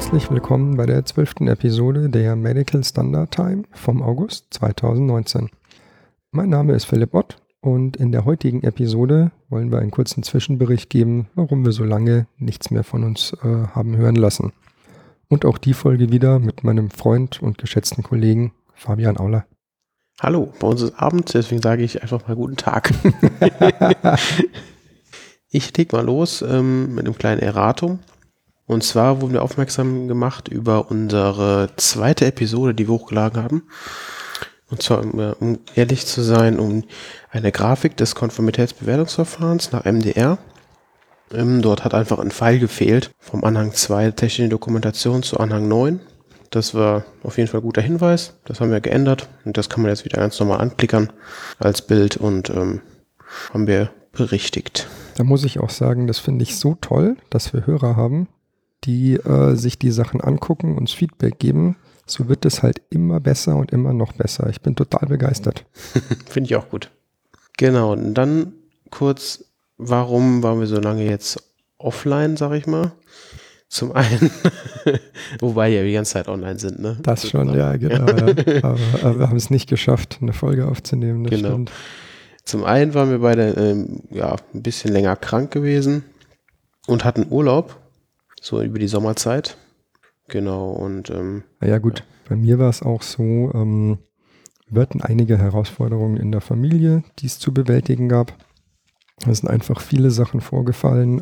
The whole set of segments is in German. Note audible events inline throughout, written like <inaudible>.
herzlich willkommen bei der zwölften Episode der Medical Standard Time vom August 2019. Mein Name ist Philipp Ott und in der heutigen Episode wollen wir einen kurzen Zwischenbericht geben, warum wir so lange nichts mehr von uns äh, haben hören lassen. Und auch die Folge wieder mit meinem Freund und geschätzten Kollegen Fabian Auler. Hallo, bei uns ist Abend, deswegen sage ich einfach mal guten Tag. <laughs> ich leg mal los ähm, mit einem kleinen Erratum. Und zwar wurden wir aufmerksam gemacht über unsere zweite Episode, die wir hochgeladen haben. Und zwar, um ehrlich zu sein, um eine Grafik des Konformitätsbewertungsverfahrens nach MDR. Ähm, dort hat einfach ein Pfeil gefehlt vom Anhang 2 technische Dokumentation zu Anhang 9. Das war auf jeden Fall ein guter Hinweis. Das haben wir geändert und das kann man jetzt wieder ganz normal anklickern als Bild und ähm, haben wir berichtigt. Da muss ich auch sagen, das finde ich so toll, dass wir Hörer haben, die äh, sich die Sachen angucken, uns Feedback geben, so wird es halt immer besser und immer noch besser. Ich bin total begeistert. <laughs> Finde ich auch gut. Genau, und dann kurz, warum waren wir so lange jetzt offline, sag ich mal? Zum einen, <laughs> wobei ja die ganze Zeit online sind, ne? Das schon, ja, genau. Ja. <laughs> Aber, aber, wir haben es nicht geschafft, eine Folge aufzunehmen. genau. Stimmt. Zum einen waren wir beide ähm, ja, ein bisschen länger krank gewesen und hatten Urlaub so über die Sommerzeit. Genau, und ähm, ja gut, ja. bei mir war es auch so, ähm, wir hatten einige Herausforderungen in der Familie, die es zu bewältigen gab. Es sind einfach viele Sachen vorgefallen.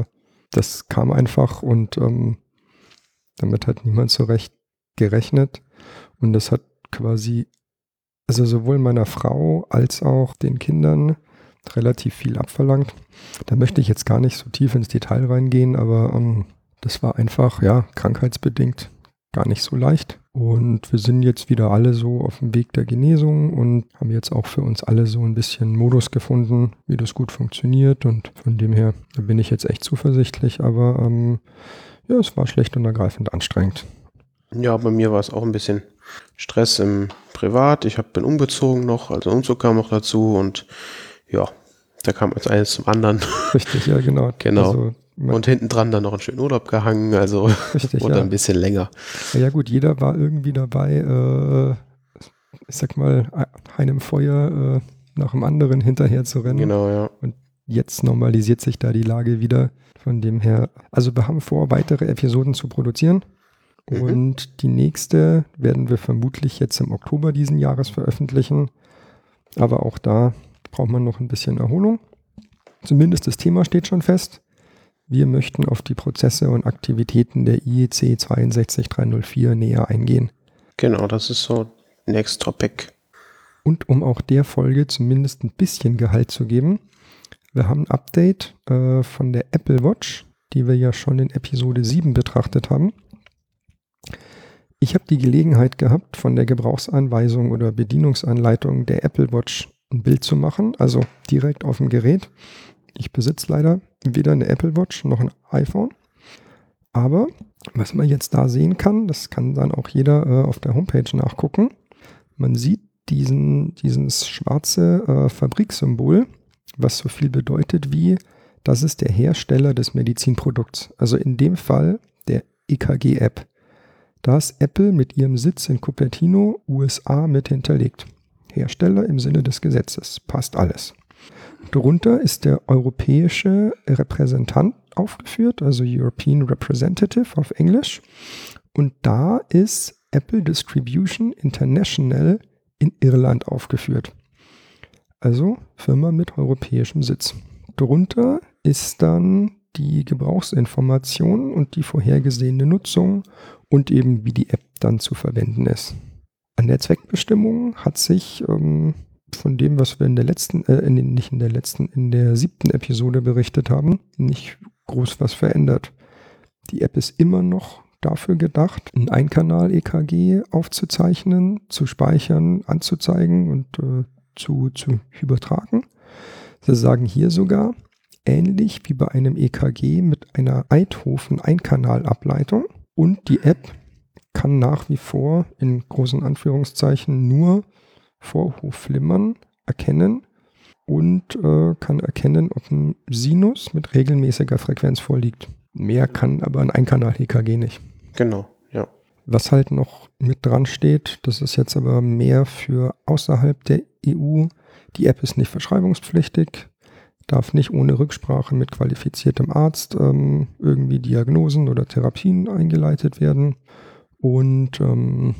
Äh, das kam einfach und ähm, damit hat niemand so recht gerechnet. Und das hat quasi, also sowohl meiner Frau als auch den Kindern relativ viel abverlangt. Da möchte ich jetzt gar nicht so tief ins Detail reingehen, aber ähm, das war einfach, ja, krankheitsbedingt gar nicht so leicht. Und wir sind jetzt wieder alle so auf dem Weg der Genesung und haben jetzt auch für uns alle so ein bisschen Modus gefunden, wie das gut funktioniert. Und von dem her bin ich jetzt echt zuversichtlich, aber ähm, ja, es war schlecht und ergreifend anstrengend. Ja, bei mir war es auch ein bisschen Stress im Privat. Ich hab, bin umgezogen noch, also Umzug kam noch dazu und ja, da kam als eines zum anderen. Richtig, ja, genau. <laughs> genau. Also und hinten dran dann noch einen schönen Urlaub gehangen, also <laughs> Richtig, <laughs> oder ja. ein bisschen länger. Ja gut, jeder war irgendwie dabei, äh, ich sag mal, einem Feuer äh, nach dem anderen hinterher zu rennen. Genau, ja. Und jetzt normalisiert sich da die Lage wieder. Von dem her, also wir haben vor, weitere Episoden zu produzieren. Mhm. Und die nächste werden wir vermutlich jetzt im Oktober diesen Jahres veröffentlichen. Aber auch da braucht man noch ein bisschen Erholung. Zumindest das Thema steht schon fest. Wir möchten auf die Prozesse und Aktivitäten der IEC 62304 näher eingehen. Genau, das ist so Next Topic. Und um auch der Folge zumindest ein bisschen Gehalt zu geben, wir haben ein Update äh, von der Apple Watch, die wir ja schon in Episode 7 betrachtet haben. Ich habe die Gelegenheit gehabt, von der Gebrauchsanweisung oder Bedienungsanleitung der Apple Watch ein Bild zu machen, also direkt auf dem Gerät. Ich besitze leider weder eine Apple Watch noch ein iPhone. Aber was man jetzt da sehen kann, das kann dann auch jeder äh, auf der Homepage nachgucken. Man sieht diesen, dieses schwarze äh, Fabriksymbol, was so viel bedeutet wie, das ist der Hersteller des Medizinprodukts. Also in dem Fall der EKG-App. Da ist Apple mit ihrem Sitz in Cupertino, USA, mit hinterlegt. Hersteller im Sinne des Gesetzes. Passt alles. Darunter ist der europäische Repräsentant aufgeführt, also European Representative auf Englisch. Und da ist Apple Distribution International in Irland aufgeführt. Also Firma mit europäischem Sitz. Darunter ist dann die Gebrauchsinformation und die vorhergesehene Nutzung und eben wie die App dann zu verwenden ist. An der Zweckbestimmung hat sich ähm, von dem, was wir in der letzten, äh, in den, nicht in der letzten, in der siebten Episode berichtet haben, nicht groß was verändert. Die App ist immer noch dafür gedacht, ein Einkanal-EKG aufzuzeichnen, zu speichern, anzuzeigen und äh, zu, zu übertragen. Sie sagen hier sogar, ähnlich wie bei einem EKG mit einer Eidhofen-Einkanalableitung. Und die App kann nach wie vor in großen Anführungszeichen nur Vorhofflimmern erkennen und äh, kann erkennen, ob ein Sinus mit regelmäßiger Frequenz vorliegt. Mehr kann aber ein Einkanal-EKG nicht. Genau, ja. Was halt noch mit dran steht, das ist jetzt aber mehr für außerhalb der EU. Die App ist nicht verschreibungspflichtig, darf nicht ohne Rücksprache mit qualifiziertem Arzt ähm, irgendwie Diagnosen oder Therapien eingeleitet werden. Und ähm,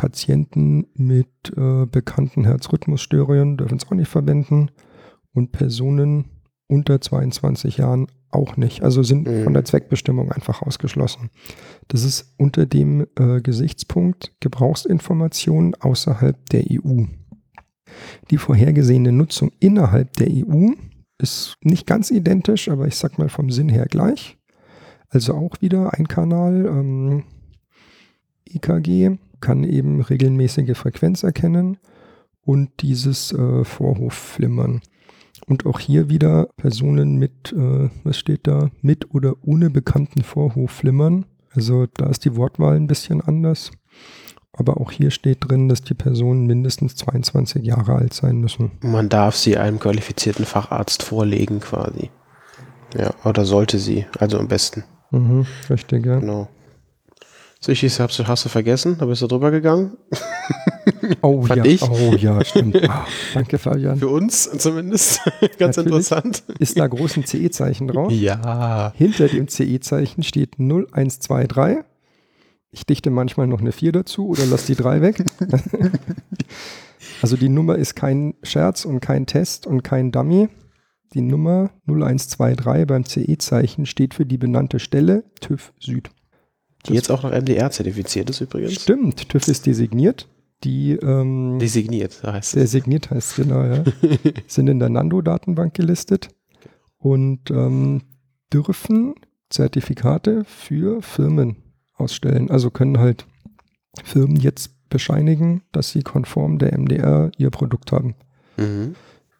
Patienten mit äh, bekannten Herzrhythmusstörungen dürfen es auch nicht verwenden. Und Personen unter 22 Jahren auch nicht. Also sind Mhm. von der Zweckbestimmung einfach ausgeschlossen. Das ist unter dem äh, Gesichtspunkt Gebrauchsinformationen außerhalb der EU. Die vorhergesehene Nutzung innerhalb der EU ist nicht ganz identisch, aber ich sag mal vom Sinn her gleich. Also auch wieder ein Kanal. Ähm, EKG kann eben regelmäßige Frequenz erkennen und dieses äh, Vorhofflimmern. Und auch hier wieder Personen mit, äh, was steht da, mit oder ohne bekannten Vorhofflimmern. Also da ist die Wortwahl ein bisschen anders. Aber auch hier steht drin, dass die Personen mindestens 22 Jahre alt sein müssen. Man darf sie einem qualifizierten Facharzt vorlegen quasi. Ja, oder sollte sie, also am besten. Mhm, richtig, ja. Genau. Sicher, hast du, hast du vergessen? Da bist du drüber gegangen. <laughs> Oh Fand ja, ich. oh ja, stimmt. Ah, danke, Fabian. Für uns zumindest. <laughs> Ganz Natürlich. interessant. Ist da groß ein CE-Zeichen drauf? Ja. Hinter dem CE-Zeichen steht 0123. Ich dichte manchmal noch eine 4 dazu oder lasse die 3 weg. <laughs> also die Nummer ist kein Scherz und kein Test und kein Dummy. Die Nummer 0123 beim CE-Zeichen steht für die benannte Stelle TÜV Süd. Die jetzt auch noch MDR zertifiziert ist übrigens. Stimmt, TÜV ist designiert. Die ähm, Designiert, heißt es. Designiert heißt es genau, ja. <laughs> Sind in der Nando-Datenbank gelistet und ähm, dürfen Zertifikate für Firmen ausstellen. Also können halt Firmen jetzt bescheinigen, dass sie konform der MDR ihr Produkt haben. Mhm.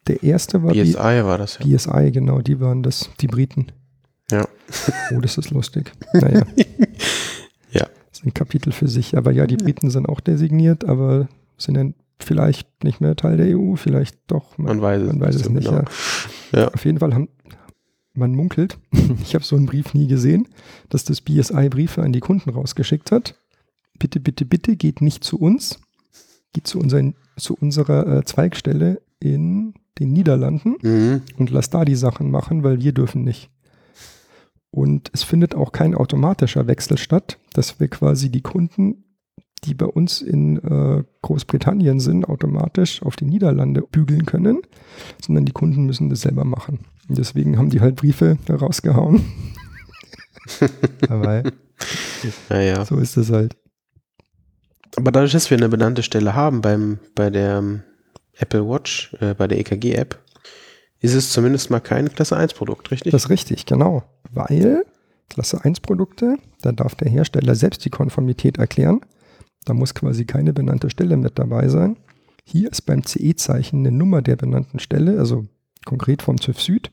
Der erste war BSI war das ja. BSI, genau, die waren das, die Briten. Ja. Oh, das ist lustig. Naja. <laughs> Ja. Ist ein Kapitel für sich. Aber ja, die Briten sind auch designiert, aber sind dann vielleicht nicht mehr Teil der EU, vielleicht doch. Man weiß es man weiß nicht es nicht. genau. Ja. Ja. Auf jeden Fall haben man munkelt, <laughs> ich habe so einen Brief nie gesehen, dass das BSI Briefe an die Kunden rausgeschickt hat. Bitte, bitte, bitte geht nicht zu uns, geht zu, unseren, zu unserer äh, Zweigstelle in den Niederlanden Mhm. und lass da die Sachen machen, weil wir dürfen nicht. Und es findet auch kein automatischer Wechsel statt, dass wir quasi die Kunden, die bei uns in äh, Großbritannien sind, automatisch auf die Niederlande bügeln können, sondern die Kunden müssen das selber machen. Und deswegen haben die halt Briefe rausgehauen. Aber Naja. so ist es halt. Aber dadurch, dass wir eine benannte Stelle haben beim, bei der ähm, Apple Watch, äh, bei der EKG-App, ist es zumindest mal kein Klasse 1-Produkt, richtig? Das ist richtig, genau. Weil Klasse 1 Produkte, da darf der Hersteller selbst die Konformität erklären. Da muss quasi keine benannte Stelle mit dabei sein. Hier ist beim CE-Zeichen eine Nummer der benannten Stelle, also konkret vom TÜV Süd.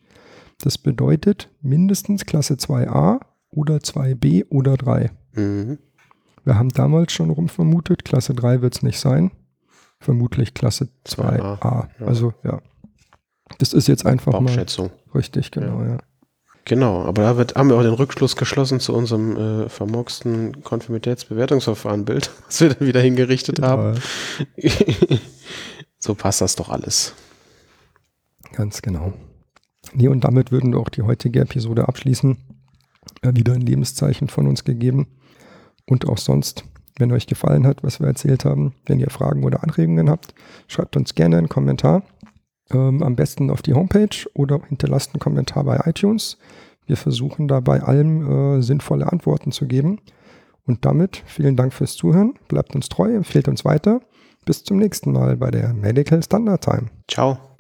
Das bedeutet mindestens Klasse 2a oder 2b oder 3. mhm. Wir haben damals schon rum vermutet, Klasse 3 wird es nicht sein. Vermutlich Klasse 2a. 2a, ja. Also ja. Das ist jetzt einfach mal Bauchschätzung. richtig, genau, ja. Genau, aber da wird, haben wir auch den Rückschluss geschlossen zu unserem äh, vermurksten Konformitätsbewertungsverfahren-Bild, <laughs> was wir dann wieder hingerichtet haben. Ja, <laughs> so passt das doch alles. Ganz genau. Nee, und damit würden wir auch die heutige Episode abschließen. Äh, wieder ein Lebenszeichen von uns gegeben. Und auch sonst, wenn euch gefallen hat, was wir erzählt haben, wenn ihr Fragen oder Anregungen habt, schreibt uns gerne einen Kommentar. Ähm, am besten auf die Homepage oder hinterlasst einen Kommentar bei iTunes. Wir versuchen da bei allem äh, sinnvolle Antworten zu geben. Und damit vielen Dank fürs Zuhören. Bleibt uns treu, empfehlt uns weiter. Bis zum nächsten Mal bei der Medical Standard Time. Ciao.